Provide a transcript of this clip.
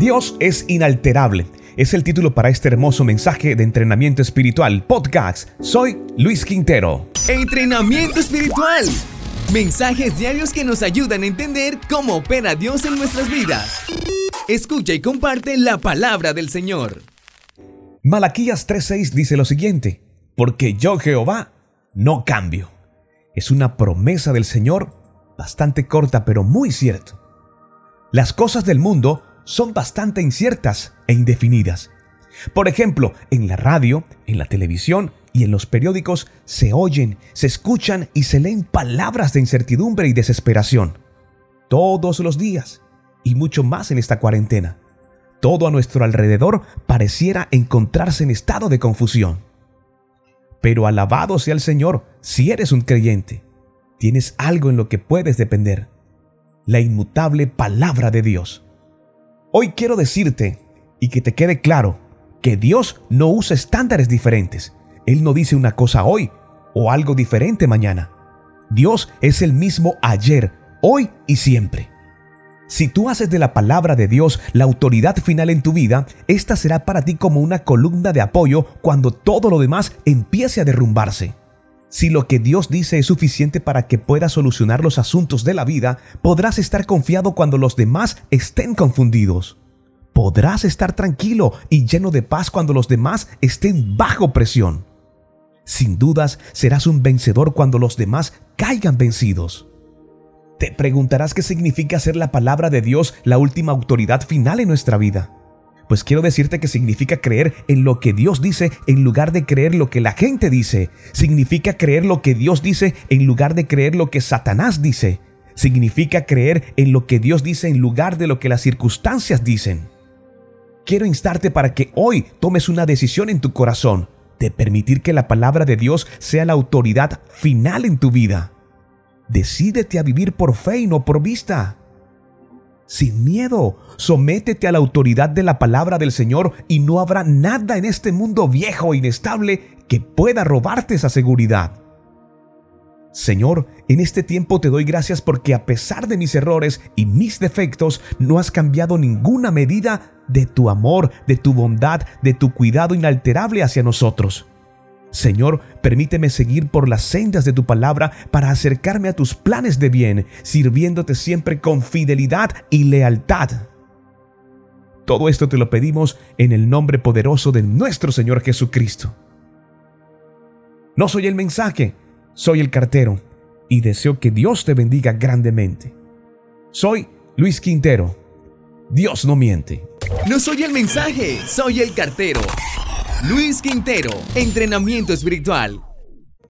Dios es inalterable. Es el título para este hermoso mensaje de entrenamiento espiritual podcast. Soy Luis Quintero. Entrenamiento espiritual. Mensajes diarios que nos ayudan a entender cómo opera Dios en nuestras vidas. Escucha y comparte la palabra del Señor. Malaquías 3:6 dice lo siguiente, porque yo Jehová no cambio. Es una promesa del Señor bastante corta pero muy cierto. Las cosas del mundo son bastante inciertas e indefinidas. Por ejemplo, en la radio, en la televisión y en los periódicos se oyen, se escuchan y se leen palabras de incertidumbre y desesperación. Todos los días y mucho más en esta cuarentena. Todo a nuestro alrededor pareciera encontrarse en estado de confusión. Pero alabado sea el Señor si eres un creyente. Tienes algo en lo que puedes depender. La inmutable palabra de Dios. Hoy quiero decirte, y que te quede claro, que Dios no usa estándares diferentes. Él no dice una cosa hoy o algo diferente mañana. Dios es el mismo ayer, hoy y siempre. Si tú haces de la palabra de Dios la autoridad final en tu vida, esta será para ti como una columna de apoyo cuando todo lo demás empiece a derrumbarse. Si lo que Dios dice es suficiente para que puedas solucionar los asuntos de la vida, podrás estar confiado cuando los demás estén confundidos. Podrás estar tranquilo y lleno de paz cuando los demás estén bajo presión. Sin dudas, serás un vencedor cuando los demás caigan vencidos. Te preguntarás qué significa ser la palabra de Dios la última autoridad final en nuestra vida. Pues quiero decirte que significa creer en lo que Dios dice en lugar de creer lo que la gente dice. Significa creer lo que Dios dice en lugar de creer lo que Satanás dice. Significa creer en lo que Dios dice en lugar de lo que las circunstancias dicen. Quiero instarte para que hoy tomes una decisión en tu corazón de permitir que la palabra de Dios sea la autoridad final en tu vida. Decídete a vivir por fe y no por vista sin miedo. Sométete a la autoridad de la palabra del Señor y no habrá nada en este mundo viejo e inestable que pueda robarte esa seguridad. Señor, en este tiempo te doy gracias porque a pesar de mis errores y mis defectos, no has cambiado ninguna medida de tu amor, de tu bondad, de tu cuidado inalterable hacia nosotros. Señor, permíteme seguir por las sendas de tu palabra para acercarme a tus planes de bien, sirviéndote siempre con fidelidad y lealtad. Todo esto te lo pedimos en el nombre poderoso de nuestro Señor Jesucristo. No soy el mensaje, soy el cartero, y deseo que Dios te bendiga grandemente. Soy Luis Quintero. Dios no miente. No soy el mensaje, soy el cartero. Luis Quintero, entrenamiento espiritual.